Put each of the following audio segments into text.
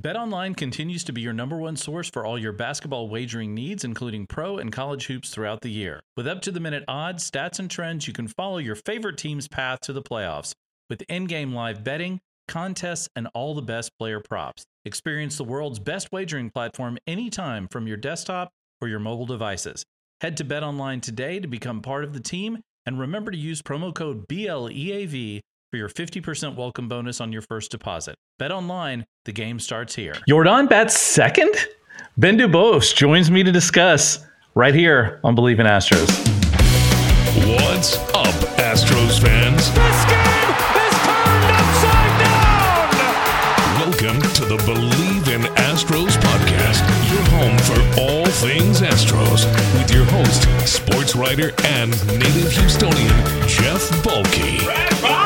BetOnline continues to be your number one source for all your basketball wagering needs, including pro and college hoops throughout the year. With up to the minute odds, stats, and trends, you can follow your favorite team's path to the playoffs with in game live betting, contests, and all the best player props. Experience the world's best wagering platform anytime from your desktop or your mobile devices. Head to BetOnline today to become part of the team, and remember to use promo code BLEAV for your 50% welcome bonus on your first deposit. BetOnline, the game starts here. Yordan bats second? Ben Dubose joins me to discuss right here on Bleav in Astros. What's up, Astros fans? This game is turned upside down! Welcome to the Bleav in Astros podcast, your home for all things Astros, with your host, sports writer, and native Houstonian, Jeff Balke.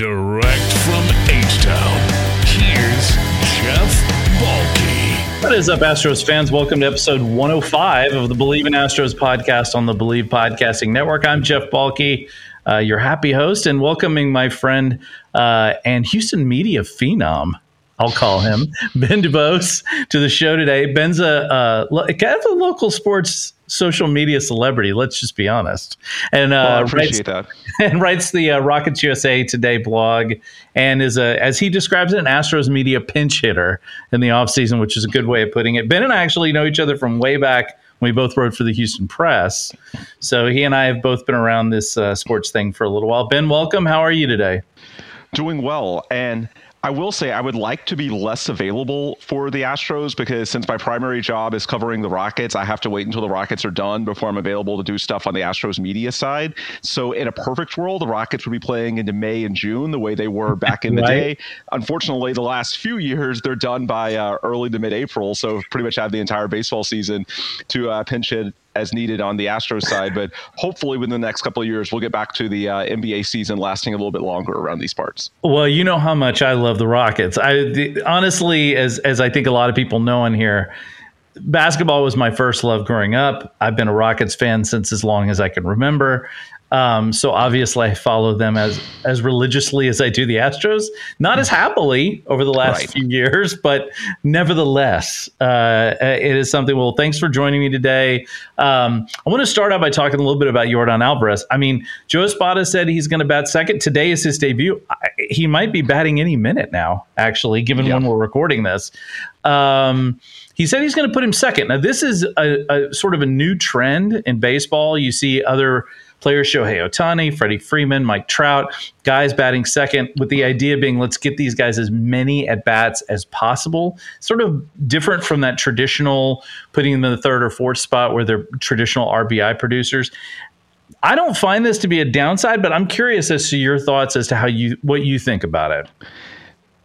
Direct from H Town, here's Jeff Balke. What is up, Astros fans? Welcome to episode 105 of the Bleav in Astros podcast on the Bleav Podcasting Network. I'm Jeff Balke, uh, your happy host, and welcoming my friend uh, and Houston media phenom. I'll call him Ben Dubose to the show today. Ben's a uh, kind of a local sports social media celebrity. Let's just be honest. And uh, Well, I writes- appreciate that. and writes the uh, Rockets USA Today blog and is a, as he describes it, an Astros media pinch hitter in the offseason, which is a good way of putting it. Ben and I actually know each other from way back we both wrote for the Houston Press. So he and I have both been around this uh, sports thing for a little while. Ben, welcome. How are you today? Doing well. And I will say I would like to be less available for the Astros because since my primary job is covering the Rockets, I have to wait until the Rockets are done before I'm available to do stuff on the Astros media side. So in a perfect world, the Rockets would be playing into May and June the way they were back in the Right. day. Unfortunately, the last few years they're done by uh, early to mid-April, so pretty much have the entire baseball season to uh, pinch hit as needed on the Astros side. But hopefully, within the next couple of years, we'll get back to the uh, NBA season lasting a little bit longer around these parts. Well, you know how much I love the Rockets. I the, honestly, as as I think a lot of people know in here, basketball was my first love growing up. I've been a Rockets fan since as long as I can remember. Um, so obviously, I follow them as as religiously as I do the Astros. Not as happily over the last Right. few years, but nevertheless, uh, it is something. Well, thanks for joining me today. Um, I want to start out by talking a little bit about Yordan Alvarez. I mean, Joe Espada said he's going to bat second. Today is his debut. I, he might be batting any minute now, actually, given Yeah. when we're recording this. Um, he said he's going to put him second. Now, this is a, a sort of a new trend in baseball. You see other players, Shohei Ohtani, Freddie Freeman, Mike Trout, guys batting second, with the idea being let's get these guys as many at bats as possible. Sort of different from that traditional putting them in the third or fourth spot where they're traditional RBI producers. I don't find this to be a downside, but I'm curious as to your thoughts as to how you what you think about it.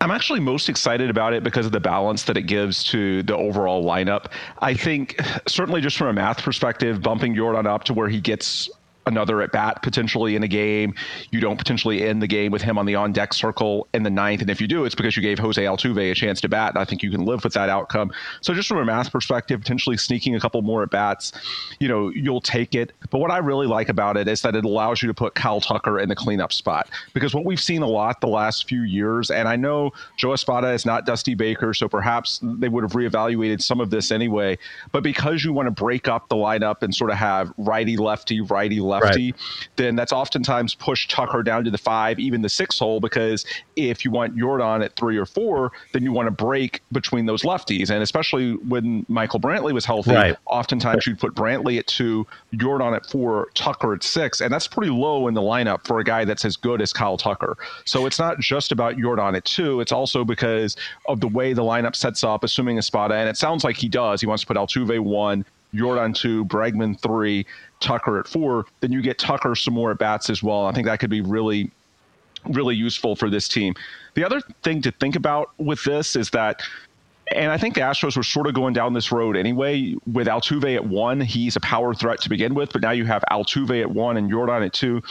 I'm actually most excited about it because of the balance that it gives to the overall lineup. I think, certainly just from a math perspective, bumping Yordan up to where he gets another at bat potentially in a game. You don't potentially end the game with him on the on deck circle in the ninth. And if you do, it's because you gave Jose Altuve a chance to bat. And I think you can live with that outcome. So just from a math perspective, potentially sneaking a couple more at bats, you know, you'll take it. But what I really like about it is that it allows you to put Kyle Tucker in the cleanup spot. Because what we've seen a lot the last few years, and I know Joe Espada is not Dusty Baker, so perhaps they would have reevaluated some of this anyway. But because you want to break up the lineup and sort of have righty lefty, righty lefty, then that's oftentimes pushed Tucker down to the five, even the six hole, because if you want Yordan at three or four, then you want to break between those lefties. And especially when Michael Brantley was healthy, Right. oftentimes you'd put Brantley at two, Yordan at four, Tucker at six, and that's pretty low in the lineup for a guy that's as good as Kyle Tucker. So it's not just about Yordan at two; it's also because of the way the lineup sets up, assuming Espada, and it sounds like he does. He wants to put Altuve one, Yordan two, Bregman three, Tucker at four. Then you get Tucker some more at bats as well. I think that could be really really useful for this team. The other thing to think about with this is that, and I think the Astros were sort of going down this road anyway. With Altuve at one, he's a power threat to begin with, but now you have Altuve at one and Yordan at two.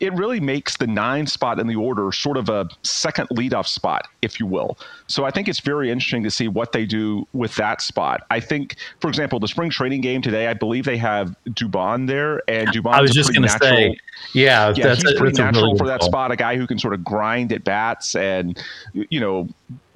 It really makes the nine spot in the order sort of a second leadoff spot, if you will. So I think it's very interesting to see what they do with that spot. I think, for example, the spring training game today, I believe they have Dubon there, and Dubon. I was just going to say, yeah, yeah, that's he's a, pretty natural really for that spot. A guy who can sort of grind at bats and you know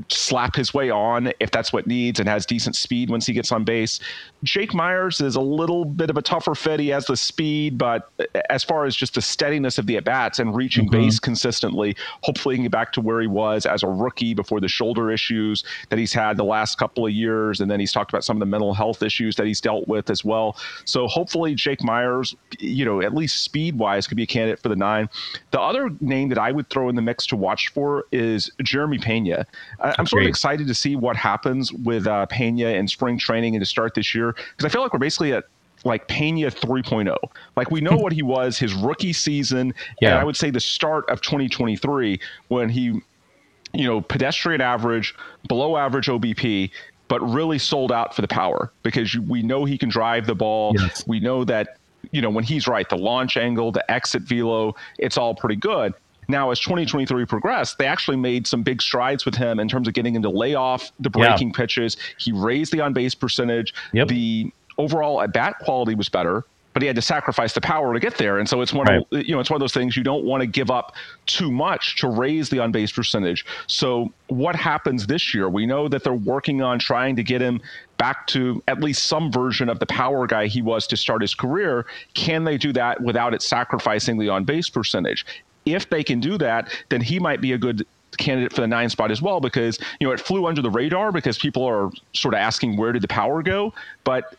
slap his way on if that's what needs and has decent speed once he gets on base. Jake Meyers is a little bit of a tougher fit. He has the speed, but as far as just the steadiness of the at bats and reaching mm-hmm. base consistently, hopefully he can get back to where he was as a rookie before the shoulder issues that he's had the last couple of years. And then he's talked about some of the mental health issues that he's dealt with as well. So hopefully Jake Meyers, you know, at least speed wise, could be a candidate for the nine. The other name that I would throw in the mix to watch for is Jeremy Pena. I'm sort of excited to see what happens with uh, Pena in spring training and to start this year because I feel like we're basically at like Pena 3.0. Like we know what he was his rookie season, yeah. and I would say the start of 2023 when he, you know, pedestrian average, below average OBP, but really sold out for the power because we know he can drive the ball. Yes. We know that you know when he's right, the launch angle, the exit velo, it's all pretty good. Now, as 2023 progressed, they actually made some big strides with him in terms of getting him to lay off the breaking yeah. pitches. He raised the on base percentage. Yep. The overall at bat quality was better but he had to sacrifice the power to get there. And so it's one right. of you know it's one of those things you don't want to give up too much to raise the on base percentage. So what happens this year? We know that they're working on trying to get him back to at least some version of the power guy he was to start his career. Can they do that without it sacrificing the on base percentage? if they can do that, then he might be a good candidate for the nine spot as well because you know it flew under the radar because people are sort of asking where did the power go but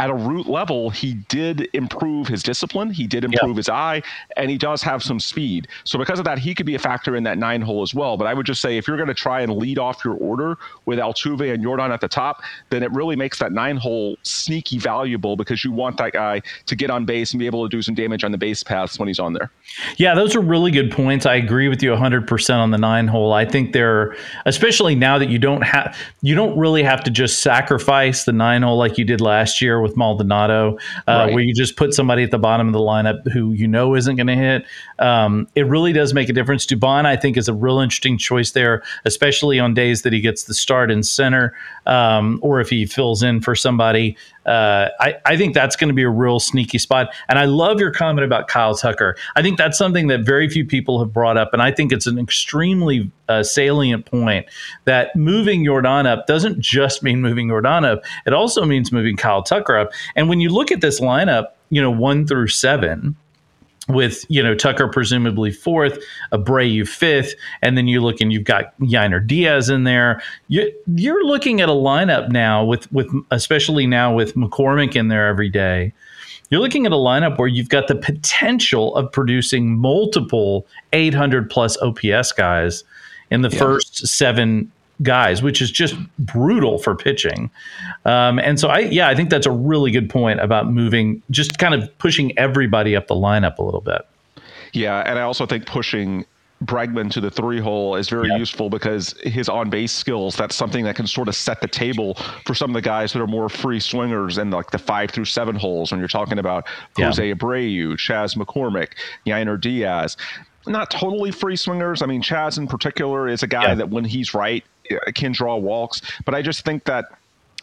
at a root level, he did improve his discipline. He did improve his eye, and he does have some speed. So because of that, he could be a factor in that nine hole as well. But I would just say if you're going to try and lead off your order with Altuve and Yordan at the top, then it really makes that nine hole sneaky valuable because you want that guy to get on base and be able to do some damage on the base paths when he's on there. Yeah, those are really good points. I agree with you 100% on the nine hole. I think they're especially now that you don't have you don't really have to just sacrifice the nine hole like you did last year with with Maldonado, uh, right. where you just put somebody at the bottom of the lineup who you know isn't going to hit. Um, it really does make a difference. Dubon, I think, is a real interesting choice there, especially on days that he gets the start in center um, or if he fills in for somebody. Uh, I, I think that's going to be a real sneaky spot. And I love your comment about Kyle Tucker. I think that's something that very few people have brought up. And I think it's an extremely uh, salient point that moving Yordan up doesn't just mean moving Yordan up, it also means moving Kyle Tucker up. And when you look at this lineup, you know, one through seven, with you know Tucker presumably fourth, Abreu fifth, and then you look and you've got Yainer Diaz in there. You, you're looking at a lineup now with with especially now with McCormick in there every day. You're looking at a lineup where you've got the potential of producing multiple 800 plus OPS guys in the yeah. first seven guys, which is just brutal for pitching. Um, and so I, yeah, I think that's a really good point about moving, just kind of pushing everybody up the lineup a little bit. Yeah, and I also think pushing Bregman to the three hole is very useful because his on base skills, that's something that can sort of set the table for some of the guys that are more free swingers in like the five through seven holes when you're talking about Jose yeah. Abreu, Chas McCormick, Yainer Diaz. Not totally free swingers. I mean, Chas in particular is a guy yeah. that when he's right, can draw walks. But I just think that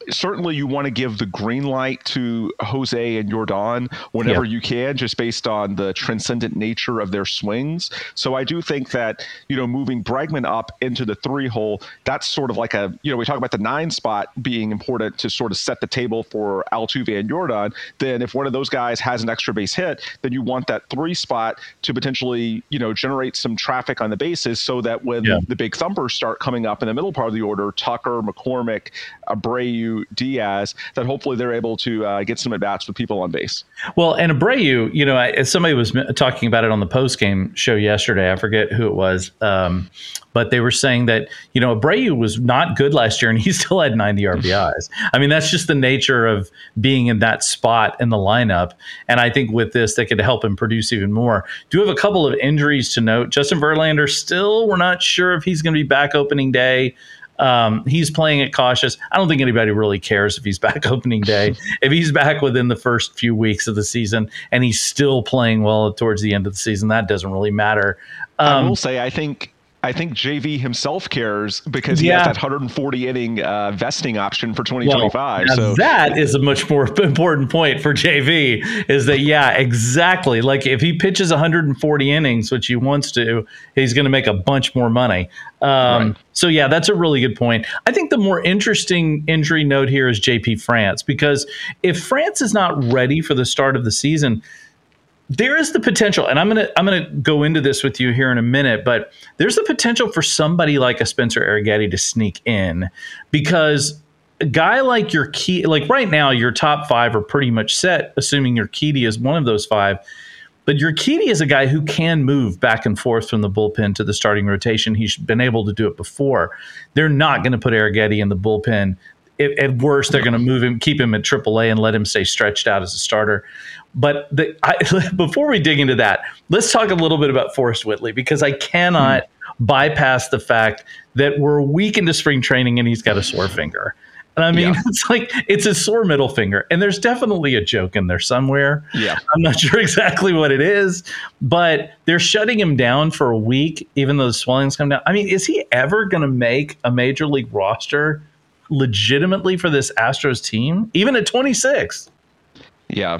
certainly you want to give the green light to Jose and Yordan whenever yeah. you can, just based on the transcendent nature of their swings. So I do think that, you know, moving Bregman up into the three hole, that's sort of like a, you know, we talk about the nine spot being important to sort of set the table for Altuve and Yordan. Then if one of those guys has an extra base hit, then you want that three spot to potentially, you know, generate some traffic on the bases so that when yeah. the big thumpers start coming up in the middle part of the order, Tucker, McCormick, Abreu, Diaz, that hopefully they're able to uh, get some at bats with people on base. Well, and Abreu, you know, I, somebody was talking about it on the post game show yesterday. I forget who it was, um, but they were saying that you know Abreu was not good last year, and he still had 90 RBIs. I mean, that's just the nature of being in that spot in the lineup. And I think with this, they could help him produce even more. Do have a couple of injuries to note. Justin Verlander still, we're not sure if he's going to be back opening day. Um, he's playing it cautious. I don't think anybody really cares if he's back opening day. if he's back within the first few weeks of the season and he's still playing well towards the end of the season, that doesn't really matter. Um, I will say, I think I think JV himself cares because he Yeah. has that 140 inning uh, vesting option for 2025. now so that is a much more important point for JV is that yeah, exactly. Like if he pitches 140 innings, which he wants to, he's going to make a bunch more money. Um, Right. So yeah, that's a really good point. I think the more interesting injury note here is JP France because if France is not ready for the start of the season, there is the potential, and I'm gonna I'm gonna go into this with you here in a minute, but there's the potential for somebody like a Spencer Arrighetti to sneak in because a guy like Urquidy, like right now, your top five are pretty much set, assuming Urquidy is one of those five. But Urquidy is a guy who can move back and forth from the bullpen to the starting rotation. He's been able to do it before. They're not going to put Arrighetti in the bullpen. If, at worst, they're going to move him, keep him at AAA, and let him stay stretched out as a starter. But the, I, before we dig into that, let's talk a little bit about Forrest Whitley because I cannot bypass the fact that we're a week into spring training and he's got a sore finger. And I mean, Yeah. it's like it's a sore middle finger, and there's definitely a joke in there somewhere. Yeah. I'm not sure exactly what it is, but they're shutting him down for a week, even though the swelling's come down. I mean, is he ever going to make a major league roster legitimately for this Astros team, even at 26? Yeah,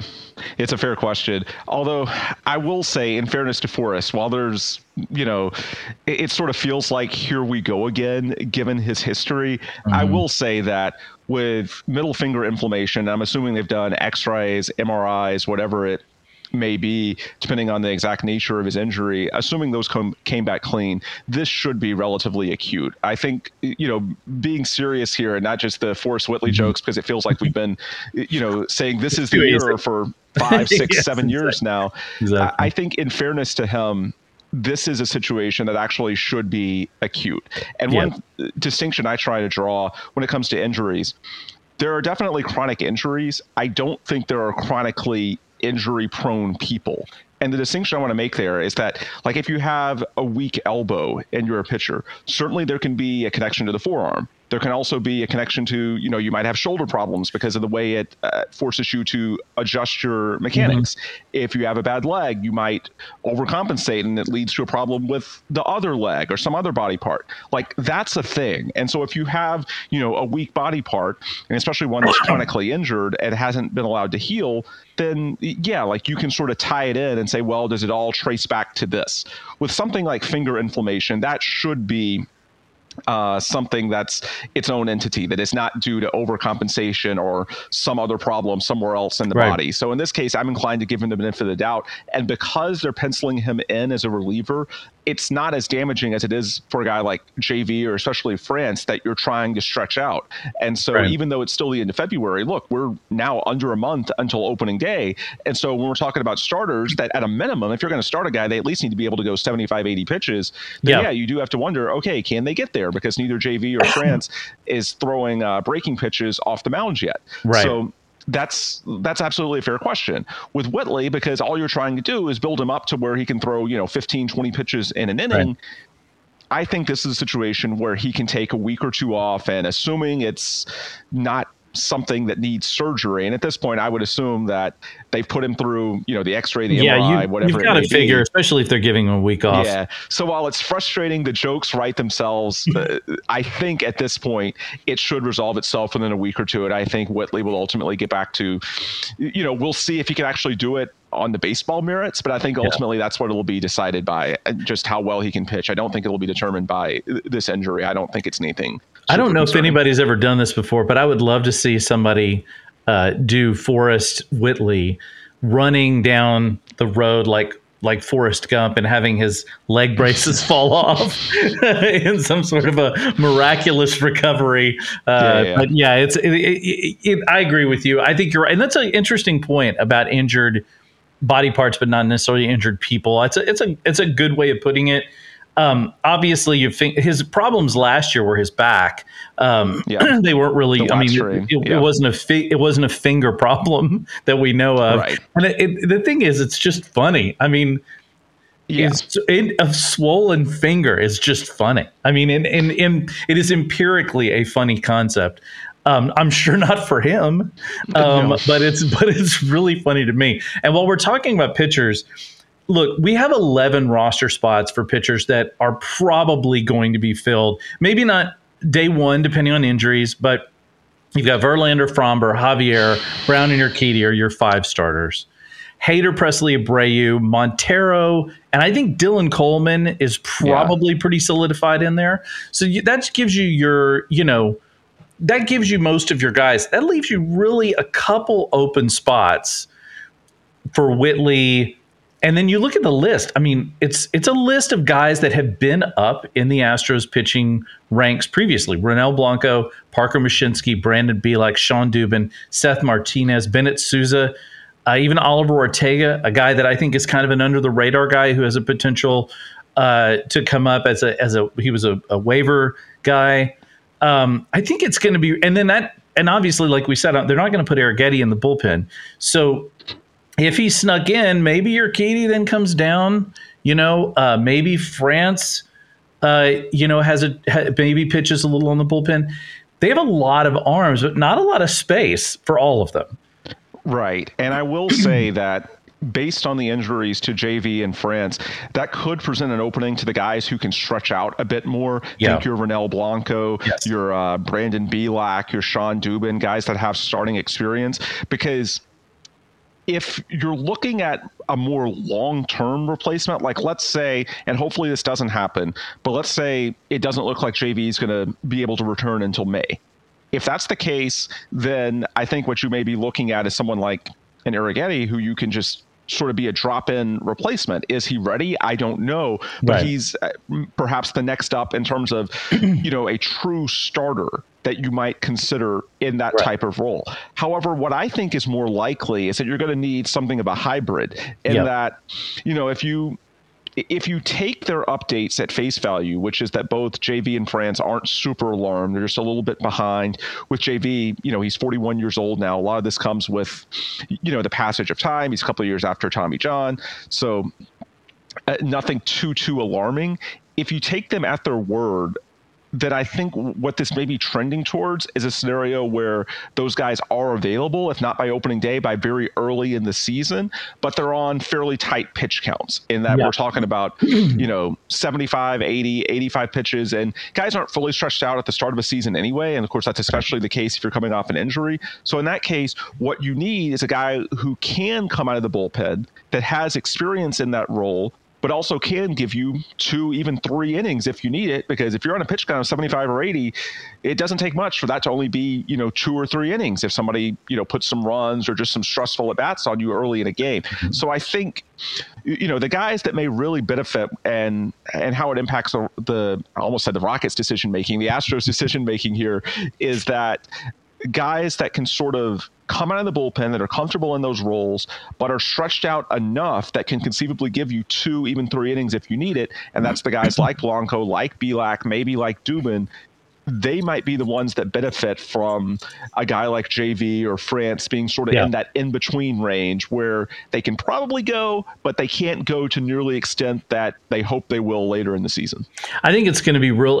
it's a fair question. Although I will say, in fairness to Forrest, while there's, you know, it, it sort of feels like here we go again, given his history, I mm-hmm. will say that with middle finger inflammation, I'm assuming they've done x rays, MRIs, whatever it may be, depending on the exact nature of his injury, assuming those come, came back clean, this should be relatively acute. I think, you know, being serious here and not just the Forrest Whitley mm-hmm. jokes, because it feels like we've been, you know, saying this is the year for five, six, Yes, seven years exactly. now. Exactly. I, think, in fairness to him, this is a situation that actually should be acute. And Yeah. one distinction I try to draw when it comes to injuries, there are definitely chronic injuries. I don't think there are chronically injury prone people. And the distinction I want to make there is that, like, if you have a weak elbow and you're a pitcher, certainly there can be a connection to the forearm. There can also be a connection to, you know, you might have shoulder problems because of the way it uh, forces you to adjust your mechanics. If you have a bad leg, you might overcompensate and it leads to a problem with the other leg or some other body part. Like, that's a thing. And so if you have, you know, a weak body part, and especially one that's chronically injured and hasn't been allowed to heal, then yeah, like you can sort of tie it in and say, well, does it all trace back to this? With something like finger inflammation, that should be uh, something that's its own entity that is not due to overcompensation or some other problem somewhere else in the Right. body. So in this case, I'm inclined to give him the benefit of the doubt. And because they're penciling him in as a reliever, it's not as damaging as it is for a guy like JV or especially France that you're trying to stretch out. And so Right. even though it's still the end of February, look, we're now under a month until opening day. And so when we're talking about starters, that at a minimum, if you're going to start a guy, they at least need to be able to go 75, 80 pitches. Then Yeah. yeah, you do have to wonder, okay, can they get there? Because neither JV or France is throwing uh, breaking pitches off the mound yet. Right. So that's that's absolutely a fair question with Whitley because all you're trying to do is build him up to where he can throw you know 15 20 pitches in an inning Right. I think this is a situation where he can take a week or two off, and assuming it's not something that needs surgery, and at this point, I would assume that they've put him through, you know, the X-ray, the yeah, MRI, you, whatever. you've got to figure, Be. especially if they're giving him a week off. Yeah. So while it's frustrating, the jokes write themselves. uh, I think at this point it should resolve itself within a week or two, and I think Whitley will ultimately get back to, you know, we'll see if he can actually do it on the baseball merits, but I think ultimately that's what it will be decided by, just how well he can pitch. I don't think it will be determined by uh, this injury. I don't think it's anything. I don't know if anybody's ever done this before, but I would love to see somebody uh, do Forrest Whitley running down the road like like Forrest Gump and having his leg braces fall off in some sort of a miraculous recovery. Uh, Yeah, yeah. But yeah, it's it, it, it, I agree with you. I think you're right, and that's an interesting point about injured body parts, but not necessarily injured people. It's a it's a it's a good way of putting it. Um, obviously, you think his problems last year were his back. Um, Yeah. they weren't really. The I mean, it, it, yeah. it wasn't a fi- it wasn't a finger problem that we know of. Right. And it, the thing is, it's just funny. I mean, Yeah. a swollen finger is just funny. I mean, and, and, and it is empirically a funny concept. Um, I'm sure not for him, um, No. but it's but it's really funny to me. And while we're talking about pitchers, look, we have 11 roster spots for pitchers that are probably going to be filled. Maybe not day one, depending on injuries, but you've got Verlander, Framber, Javier, Brown, and Urquidy are your five starters. Hader, Pressly, Abreu, Montero, and I think Dylan Coleman is probably yeah. pretty solidified in there. So you, that gives you your, you know, that gives you most of your guys. That leaves you really a couple open spots for Whitley. And then you look at the list. I mean, it's it's a list of guys that have been up in the Astros pitching ranks previously. Ronel Blanco, Parker Mushinski, Brandon Bielak, Shawn Dubin, Seth Martinez, Bennett Sousa, uh, even Oliver Ortega, a guy that I think is kind of an under the radar guy who has a potential uh, to come up as a as a he was a, a waiver guy. Um, I think it's going to be, and then that, and obviously, like we said, they're not going to put Arrighetti in the bullpen. So if he snuck in, maybe Urquidy then comes down. You know, uh, maybe France, uh, you know, has a maybe pitches a little on the bullpen. They have a lot of arms, but not a lot of space for all of them. Right, and I will say that based on the injuries to JV and France, that could present an opening to the guys who can stretch out a bit more. Yeah. Think your Ronel Blanco, yes. your uh, Brandon Bielak, your Shawn Dubin, guys that have starting experience. Because if you're looking at a more long-term replacement, like let's say, and hopefully this doesn't happen, but let's say it doesn't look like JV is going to be able to return until May. If that's the case, then I think what you may be looking at is someone like an Arrighetti who you can just sort of be a drop-in replacement. Is he ready? I don't know, but right. he's uh, perhaps the next up in terms of, you know, a true starter that you might consider in that right. type of role. However, what I think is more likely is that you're going to need something of a hybrid in yep. that, you know, if you if you take their updates at face value, which is that both JV and France aren't super alarmed, they're just a little bit behind. With JV, you know, he's 41 years old now. A lot of this comes with, you know, the passage of time. He's a couple of years after Tommy John. So uh, nothing too, too alarming. If you take them at their word, that I think what this may be trending towards is a scenario where those guys are available, if not by opening day, by very early in the season, but they're on fairly tight pitch counts in that yeah. we're talking about, you know, 75, 80, 85 pitches, and guys aren't fully stretched out at the start of a season anyway. And of course, that's especially the case if you're coming off an injury. So in that case, what you need is a guy who can come out of the bullpen that has experience in that role but also can give you two, even three innings if you need it. Because if you're on a pitch count of 75 or 80, it doesn't take much for that to only be, you know, two or three innings if somebody, you know, puts some runs or just some stressful at bats on you early in a game. So I think, you know, the guys that may really benefit and and how it impacts the, the I almost said the Rockets decision making, the Astros decision making here is that guys that can sort of come out of the bullpen that are comfortable in those roles, but are stretched out enough that can conceivably give you two, even three innings if you need it. And that's the guys like Blanco, like Bielak, maybe like Dubin. They might be the ones that benefit from a guy like JV or France being sort of yeah. in that in between range where they can probably go, but they can't go to nearly extent that they hope they will later in the season. I think it's going to be real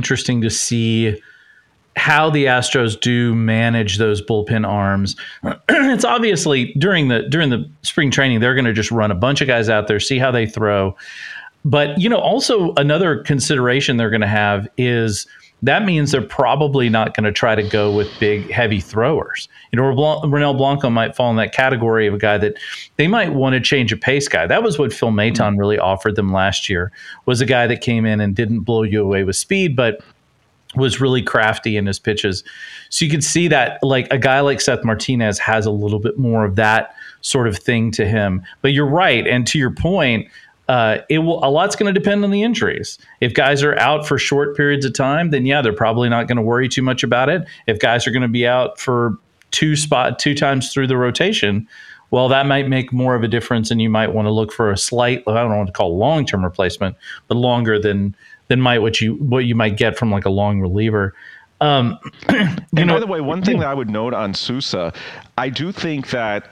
interesting to see how the Astros do manage those bullpen arms. it's obviously during the during the spring training they're going to just run a bunch of guys out there, see how they throw. But you know, also another consideration they're going to have is that means they're probably not going to try to go with big, heavy throwers. You know, Ronel Blanco might fall in that category of a guy that they might want to change a pace guy. That was what Phil Maton mm-hmm. really offered them last year. Was a guy that came in and didn't blow you away with speed, but was really crafty in his pitches. So you could see that like a guy like Seth Martinez has a little bit more of that sort of thing to him. But you're right, and to your point, uh, it will a lot's going to depend on the injuries. If guys are out for short periods of time, then yeah, they're probably not going to worry too much about it. If guys are going to be out for two spot two times through the rotation, well, that might make more of a difference, and you might want to look for a slight, I don't want to call long term replacement, but longer than than might what you what you might get from like a long reliever. Um, and know, by the way, one thing that I would note on Sousa, I do think that,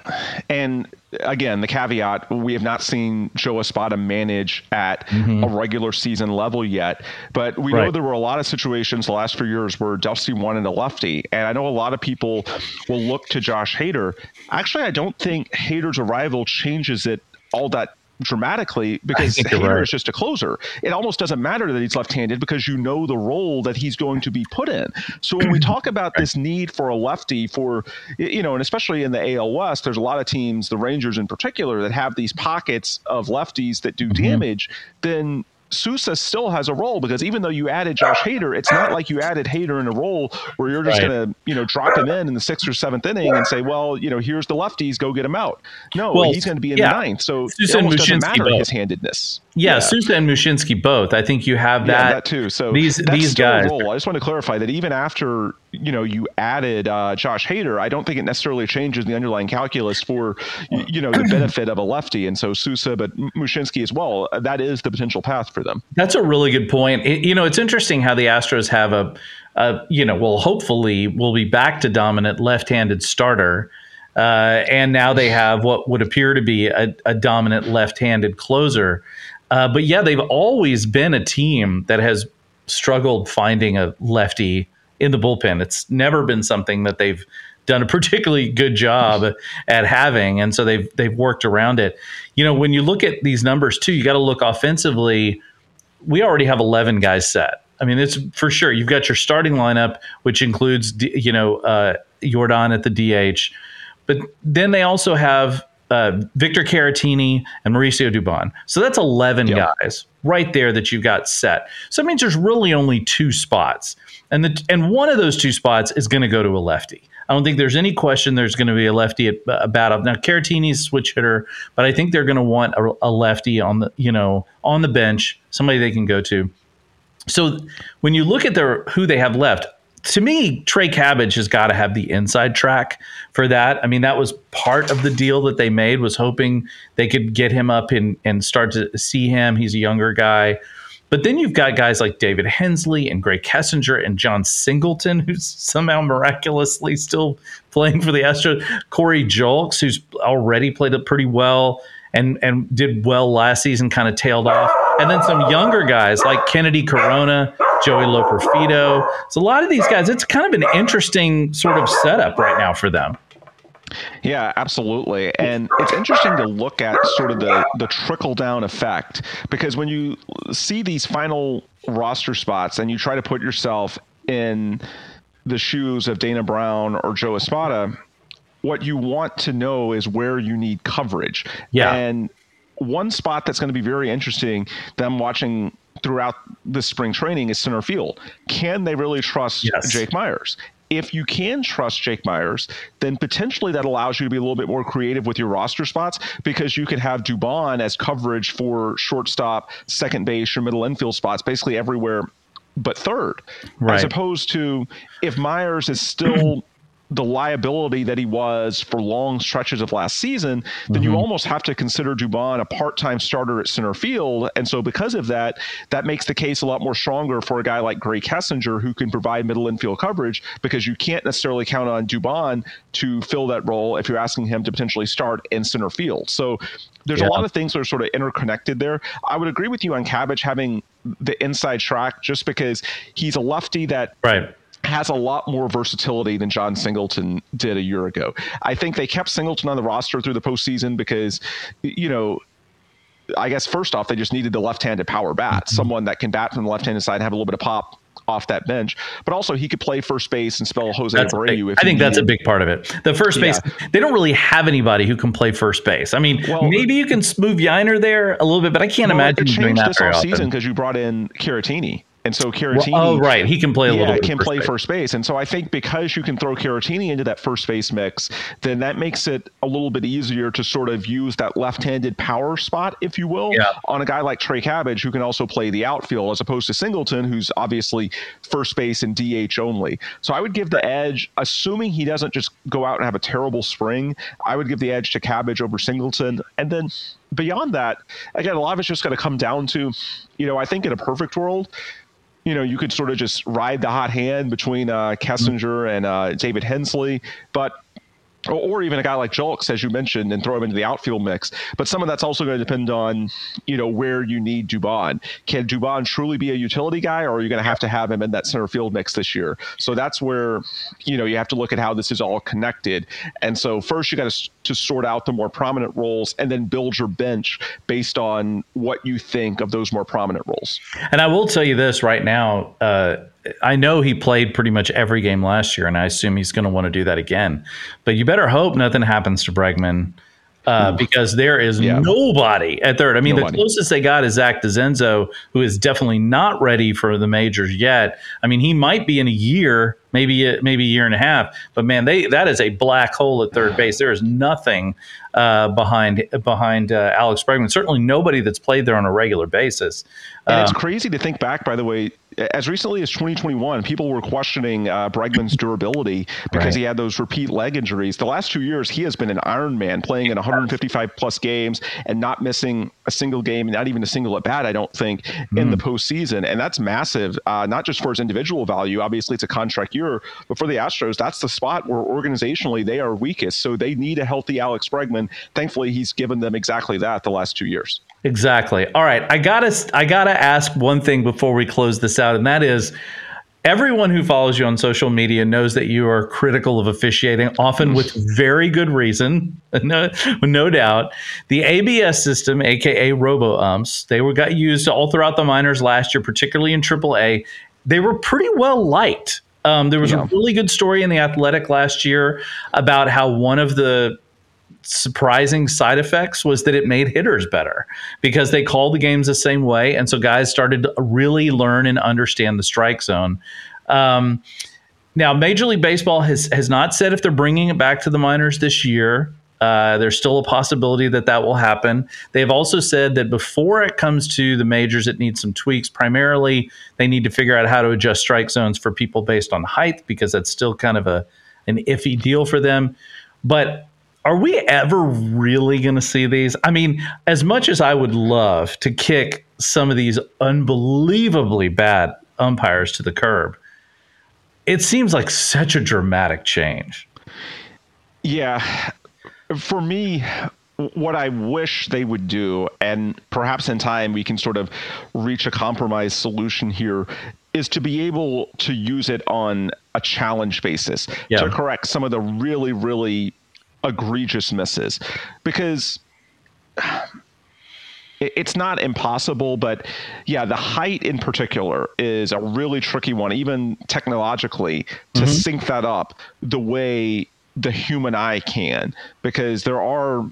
and again, the caveat: we have not seen Joe Espada manage at mm-hmm. a regular season level yet, but we right. know there were a lot of situations the last few years where Dusty wanted a lefty, and I know a lot of people will look to Josh Hader. Actually, I don't think Hader's arrival changes it all that dramatically because Hader right. is just a closer. It almost doesn't matter that he's left-handed because you know the role that he's going to be put in. So when we talk about this need for a lefty for you know, and especially in the AL West, there's a lot of teams, the Rangers in particular, that have these pockets of lefties that do mm-hmm. damage, then Sousa still has a role because even though you added Josh Hader, it's not like you added Hader in a role where you're just right. going to, you know, drop him in in the sixth or seventh inning and say, well, you know, here's the lefties, go get him out. No, well, he's going to be in yeah. the ninth. So Sousa it almost doesn't matter both. his handedness. Yeah, yeah, Sousa and Mushinski both. I think you have that. Yeah, that too. So these these guys. Role. I just want to clarify that even after you know you added uh, Josh Hader, I don't think it necessarily changes the underlying calculus for you know the benefit of a lefty, and so Sousa, but Mushinski as well. That is the potential path for them. That's a really good point. It, you know, it's interesting how the Astros have a, a you know, well, hopefully we'll be back to dominant left-handed starter. Uh, and now they have what would appear to be a, a dominant left-handed closer. Uh, but yeah, they've always been a team that has struggled finding a lefty in the bullpen. It's never been something that they've done a particularly good job at having, and so they've they've worked around it. You know, when you look at these numbers too, you got to look offensively. We already have eleven guys set. I mean, it's for sure. You've got your starting lineup, which includes you know uh, Yordan at the DH, but then they also have uh, Victor Caratini and Mauricio Dubon. So that's 11 yep. guys right there that you've got set. So it means there's really only two spots. And the, and one of those two spots is going to go to a lefty. I don't think there's any question there's going to be a lefty at a bat up. Now Caratini's switch hitter, but I think they're going to want a, a lefty on the, you know, on the bench, somebody they can go to. So when you look at their who they have left, to me, Trey Cabbage has got to have the inside track for that. I mean, that was part of the deal that they made was hoping they could get him up and, and start to see him. He's a younger guy. But then you've got guys like David Hensley and Grae Kessinger and Jon Singleton, who's somehow miraculously still playing for the Astros. Corey Julks, who's already played it pretty well and and did well last season, kind of tailed off. And then some younger guys like Kenedy Corona, Joey Loperfido. So a lot of these guys, it's kind of an interesting sort of setup right now for them. Yeah, absolutely. And it's interesting to look at sort of the, the trickle down effect because when you see these final roster spots and you try to put yourself in the shoes of Dana Brown or Joe Espada, what you want to know is where you need coverage. Yeah. And one spot that's going to be very interesting that I'm watching throughout the spring training is center field. Can they really trust yes. Jake Meyers? If you can trust Jake Meyers, then potentially that allows you to be a little bit more creative with your roster spots because you could have Dubon as coverage for shortstop, second base, or middle infield spots, basically everywhere but third. Right. As opposed to if Meyers is still the liability that he was for long stretches of last season, then mm-hmm. you almost have to consider Dubon a part-time starter at center field. And so because of that, that makes the case a lot more stronger for a guy like Grae Kessinger who can provide middle infield coverage because you can't necessarily count on Dubon to fill that role if you're asking him to potentially start in center field. So there's yeah. a lot of things that are sort of interconnected there. I would agree with you on Cabbage having the inside track just because he's a lefty that right has a lot more versatility than Jon Singleton did a year ago. I think they kept Singleton on the roster through the postseason because, you know, I guess first off, they just needed the left-handed power bat, mm-hmm. someone that can bat from the left-handed side and have a little bit of pop off that bench. But also, he could play first base and spell Jose that's Abreu. I think that's a big part of it. The first base, yeah. they don't really have anybody who can play first base. I mean, well, maybe you can move Yainer there a little bit, but I can't well, imagine doing that this very season because you brought in Caratini. And so Caratini, oh right, he can play a yeah, little. bit can first play base. first base. And so I think because you can throw Caratini into that first base mix, then that makes it a little bit easier to sort of use that left-handed power spot, if you will, Yeah. on a guy like Trey Cabbage who can also play the outfield, as opposed to Singleton, who's obviously first base and DH only. So I would give the edge, assuming he doesn't just go out and have a terrible spring. I would give the edge to Cabbage over Singleton, and then beyond that, again, a lot of it's just going to come down to, you know, I think in a perfect world you know, you could sort of just ride the hot hand between uh, Kessinger and uh, David Hensley, but or, or even a guy like Julks, as you mentioned, and throw him into the outfield mix. But some of that's also going to depend on, you know, where you need Dubon. Can Dubon truly be a utility guy, or are you going to have to have him in that center field mix this year? So that's where, you know, you have to look at how this is all connected. And so first you got to to sort out the more prominent roles, and then build your bench based on what you think of those more prominent roles. And I will tell you this right now. Uh, I know he played pretty much every game last year, and I assume he's going to want to do that again. But you better hope nothing happens to Bregman uh, because there is Yeah. nobody at third. I mean, Nobody. the closest they got is Zach DeZenzo, who is definitely not ready for the majors yet. I mean, he might be in a year, maybe a, maybe a year and a half. But man, they that is a black hole at third base. There is nothing uh, behind behind uh, Alex Bregman. Certainly nobody that's played there on a regular basis. And it's Um, crazy to think back, by the way, as recently as 2021, people were questioning uh, Bregman's durability because Right. he had those repeat leg injuries. The last two years, he has been an Iron Man, playing in 155 plus games and not missing a single game, not even a single at bat, I don't think, in the postseason. And that's massive, uh, not just for his individual value. Obviously, it's a contract year, but for the Astros, that's the spot where organizationally they are weakest. So they need a healthy Alex Bregman. Thankfully, he's given them exactly that the last two years. Exactly. All right, I gotta I gotta ask one thing before we close this out, and that is. Everyone who follows you on social media knows that you are critical of officiating, often with very good reason, no, no doubt. The ABS system, aka Robo Umps, they were got used all throughout the minors last year, particularly in AAA. They were pretty well liked. Um, there was Yeah. a really good story in the Athletic last year about how one of the surprising side effects was that it made hitters better because they called the games the same way. And so guys started to really learn and understand the strike zone. Um, now, Major League Baseball has, has not said if they're bringing it back to the minors this year. Uh, there's still a possibility that that will happen. They've also said that before it comes to the majors, it needs some tweaks. Primarily, they need to figure out how to adjust strike zones for people based on height because that's still kind of a an iffy deal for them. But are we ever really going to see these? I mean, as much as I would love to kick some of these unbelievably bad umpires to the curb, it seems like such a dramatic change. Yeah. For me, what I wish they would do, and perhaps in time we can sort of reach a compromise solution here, is to be able to use it on a challenge basis Yeah. to correct some of the really, really egregious misses. Because it's not impossible, but yeah, the height in particular is a really tricky one, even technologically, to mm-hmm. sync that up the way the human eye can, because there are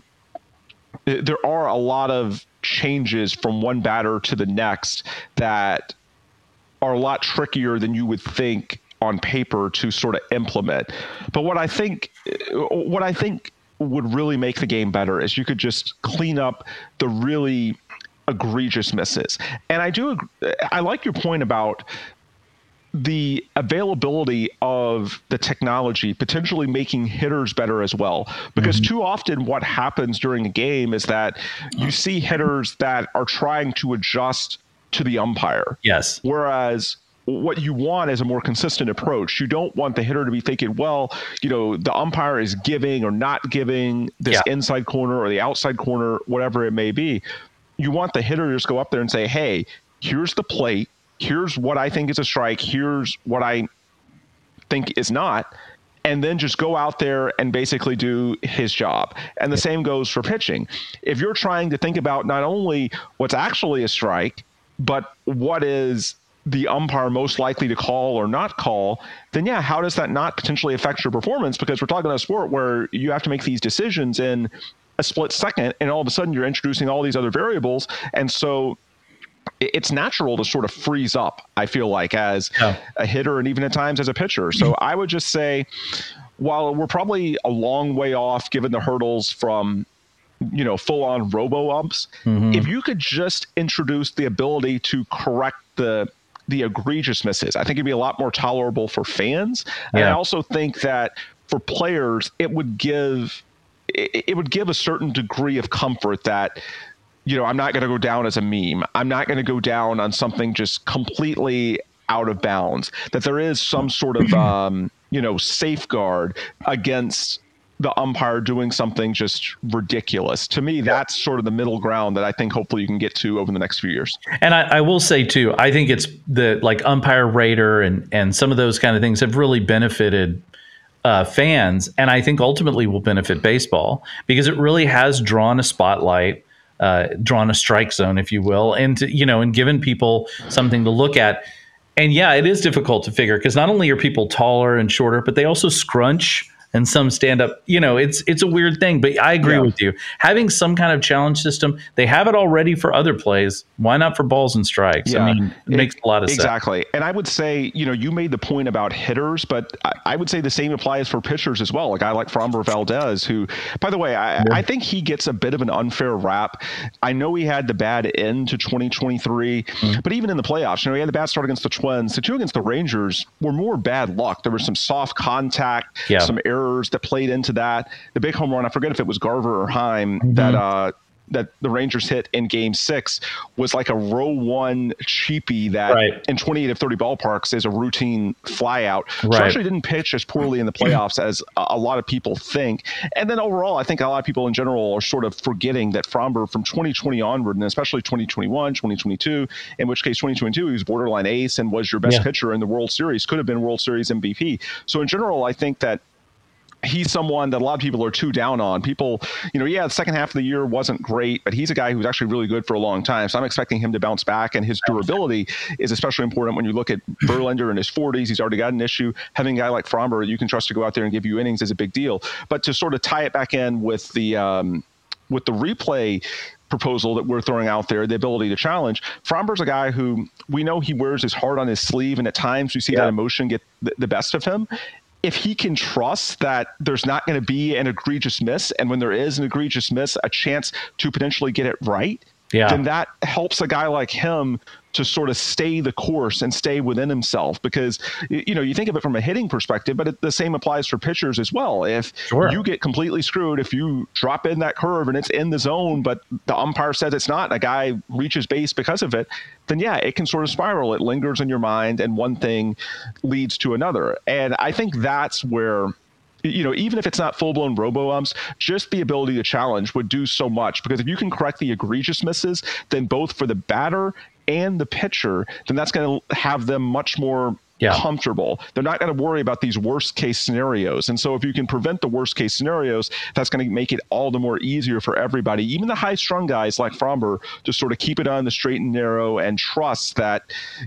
there are a lot of changes from one batter to the next that are a lot trickier than you would think on paper to sort of implement. But what I think what I think would really make the game better is you could just clean up the really egregious misses. And I do I like your point about the availability of the technology potentially making hitters better as well. Because mm-hmm. too often, what happens during a game is that you see hitters that are trying to adjust to the umpire. Yes. Whereas what you want is a more consistent approach. You don't want the hitter to be thinking, well, you know, the umpire is giving or not giving this Yeah. inside corner or the outside corner, whatever it may be. You want the hitter to just go up there and say, hey, here's the plate. Here's what I think is a strike. Here's what I think is not. And then just go out there and basically do his job. And the same goes for pitching. If you're trying to think about not only what's actually a strike, but what is the umpire most likely to call or not call, then yeah, how does that not potentially affect your performance? Because we're talking about a sport where you have to make these decisions in a split second, and all of a sudden you're introducing all these other variables. And so it's natural to sort of freeze up. I feel like as Yeah. a hitter and even at times as a pitcher. So I would just say, while we're probably a long way off given the hurdles from you know full on robo umps mm-hmm. if you could just introduce the ability to correct the the egregious misses i think it'd be a lot more tolerable for fans. And i also think that for players it would give it, it would give a certain degree of comfort that you know i'm not going to go down as a meme. I'm not going to go down on something just completely out of bounds. That there is some sort of um, you know safeguard against the umpire doing something just ridiculous. To me that's sort of the middle ground that i think hopefully you can get to over the next few years. And I, I will say too, I think it's the like umpire raider and and some of those kind of things have really benefited uh, fans, and I think ultimately will benefit baseball because it really has drawn a spotlight, uh, drawn a strike zone, if you will, and to, you know, and given people something to look at. And yeah, it is difficult to figure because not only are people taller and shorter, but they also scrunch and some stand up. You know, it's it's a weird thing. But I agree Yeah. with you. Having some kind of challenge system, they have it already for other plays. Why not for balls and strikes? I mean, it e- makes a lot of sense. exactly. And I would say, you know, you made the point about hitters, but I, I would say the same applies for pitchers as well. A guy like Framber Valdez, who, by the way, I, I think he gets a bit of an unfair rap. I know he had the bad end to 2023, Mm-hmm. but even in the playoffs, you know, he had the bad start against the Twins. The two against the Rangers were more bad luck. There was some soft contact, Yeah. some errors that played into that. The big home run, I forget if it was Garver or Heim Mm-hmm. that uh, that the Rangers hit in Game Six was like a row one cheapie that Right. in 28 of 30 ballparks is a routine flyout. So actually didn't pitch as poorly in the playoffs as a, a lot of people think. And then overall, I think a lot of people in general are sort of forgetting that Framber from 2020 onward, and especially 2021, 2022, in which case 2022 he was borderline ace and was your best Yeah. pitcher in the World Series, could have been World Series MVP. So in general, I think that he's someone that a lot of people are too down on. People, you know, yeah, the second half of the year wasn't great, but he's a guy who's actually really good for a long time. So I'm expecting him to bounce back, and his durability is especially important when you look at Verlander in his 40s. He's already got an issue. Having a guy like Framber you can trust to go out there and give you innings is a big deal. But to sort of tie it back in with the um, with the replay proposal that we're throwing out there, the ability to challenge. Framber's a guy who we know he wears his heart on his sleeve, and at times we see that emotion get the, the best of him. If he can trust that there's not going to be an egregious miss, and when there is an egregious miss, a chance to potentially get it right, Yeah. then that helps a guy like him to sort of stay the course and stay within himself. Because you know you think of it from a hitting perspective, but it, the same applies for pitchers as well. If Sure. you get completely screwed, if you drop in that curve and it's in the zone, but the umpire says it's not, a guy reaches base because of it, then yeah, it can sort of spiral. It lingers in your mind, and one thing leads to another. And I think that's where you know, even if it's not full blown robo umps, just the ability to challenge would do so much because if you can correct the egregious misses, then both for the batter and the pitcher, then that's going to have them much more Yeah. comfortable. They're not going to worry about these worst case scenarios. And so if you can prevent the worst case scenarios, that's going to make it all the more easier for everybody, even the high strung guys like Framber, to sort of keep it on the straight and narrow and trust that,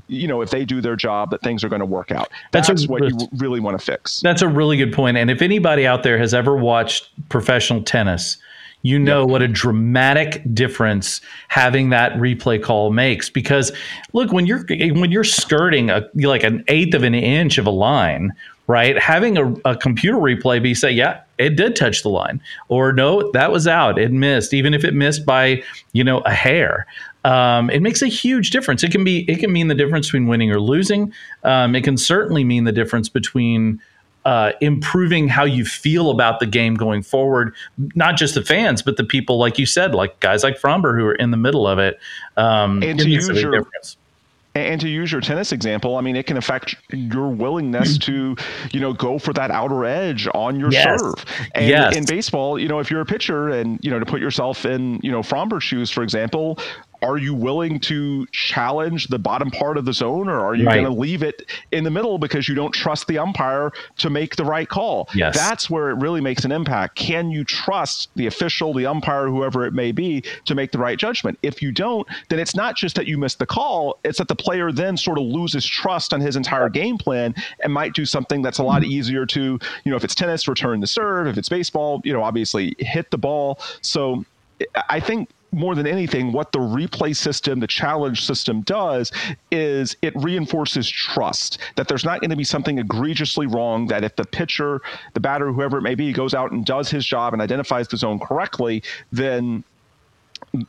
you know, if they do their job, that things are going to work out. That's That's, a- what you really want to fix. That's a really good point. And if anybody out there has ever watched professional tennis, you know what a dramatic difference having that replay call makes. Because look, when you're when you're skirting a like an eighth of an inch of a line, right? Having a, a computer replay be say, yeah, it did touch the line, or no, that was out, it missed, even if it missed by you know a hair. Um, it makes a huge difference. It can be it can mean the difference between winning or losing. Um, it can certainly mean the difference between uh, improving how you feel about the game going forward. Not just the fans, but the people, like you said, like guys like Framber who are in the middle of it. Um, And to use your- difference. And to use your tennis example, I mean, it can affect your willingness to, you know, go for that outer edge on your Yes. serve. And Yes. in baseball, you know, if you're a pitcher and, you know, to put yourself in, you know, Framber's shoes, for example, are you willing to challenge the bottom part of the zone or are you Right. going to leave it in the middle because you don't trust the umpire to make the right call? Yes. That's where it really makes an impact. Can you trust the official, the umpire, whoever it may be, to make the right judgment? If you don't, then it's not just that you missed the call, it's that the player then sort of loses trust on his entire game plan and might do something that's a lot mm-hmm. easier to, you know, if it's tennis, return the serve. If it's baseball, you know, obviously hit the ball. So I think more than anything, what the replay system, the challenge system does is it reinforces trust that there's not going to be something egregiously wrong. That if the pitcher, the batter, whoever it may be, goes out and does his job and identifies the zone correctly, then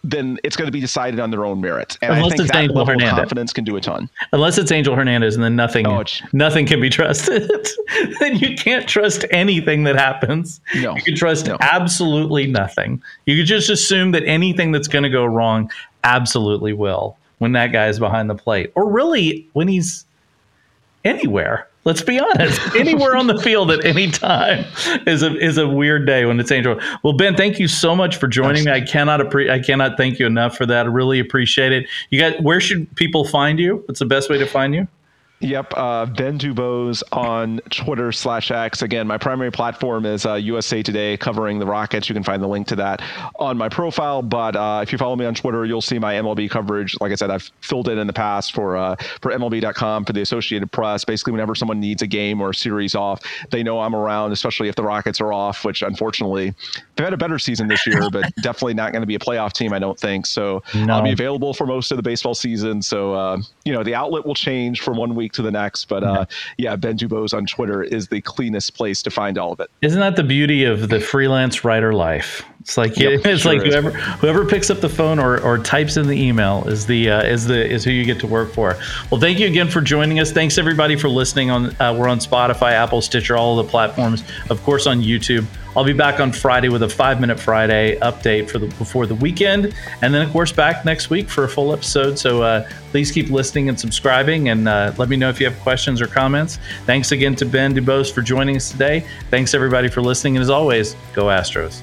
then it's going to be decided on their own merit. And Unless I think it's that Angel level Hernandez. confidence can do a ton. Unless it's Angel Hernandez, and then nothing, Oh, nothing can be trusted. then you can't trust anything that happens. No. you can trust No. absolutely nothing. You can just assume that anything that's going to go wrong absolutely will when that guy is behind the plate, or really when he's anywhere. Let's be honest. Anywhere on the field at any time is a is a weird day when it's Angel. Well, Ben, thank you so much for joining me. I cannot appre- I cannot thank you enough for that. I really appreciate it. You got where should people find you? What's the best way to find you? Yep, uh, Ben Dubose on Twitter slash X. Again, my primary platform is uh, USA Today covering the Rockets. You can find the link to that on my profile. But uh, if you follow me on Twitter, you'll see my MLB coverage. Like I said, I've filled in in the past for uh, for MLB.com for the Associated Press. Basically, whenever someone needs a game or a series off, they know I'm around. Especially if the Rockets are off, which unfortunately they've had a better season this year, but definitely not going to be a playoff team. I don't think so. No. I'll be available for most of the baseball season. So uh, you know the outlet will change from one week to the next. But uh, yeah, Ben Dubose on Twitter is the cleanest place to find all of it. Isn't that the beauty of the freelance writer life? It's like Yep, it's sure like is. whoever whoever picks up the phone or, or types in the email is the uh, is the is who you get to work for. Well, thank you again for joining us. Thanks everybody for listening. On uh, we're on Spotify, Apple, Stitcher, all of the platforms. Of course, on YouTube. I'll be back on Friday with a five minute Friday update for the before the weekend, and then of course back next week for a full episode. So uh, please keep listening and subscribing, and uh, let me know if you have questions or comments. Thanks again to Ben Dubose for joining us today. Thanks everybody for listening, and as always, go Astros.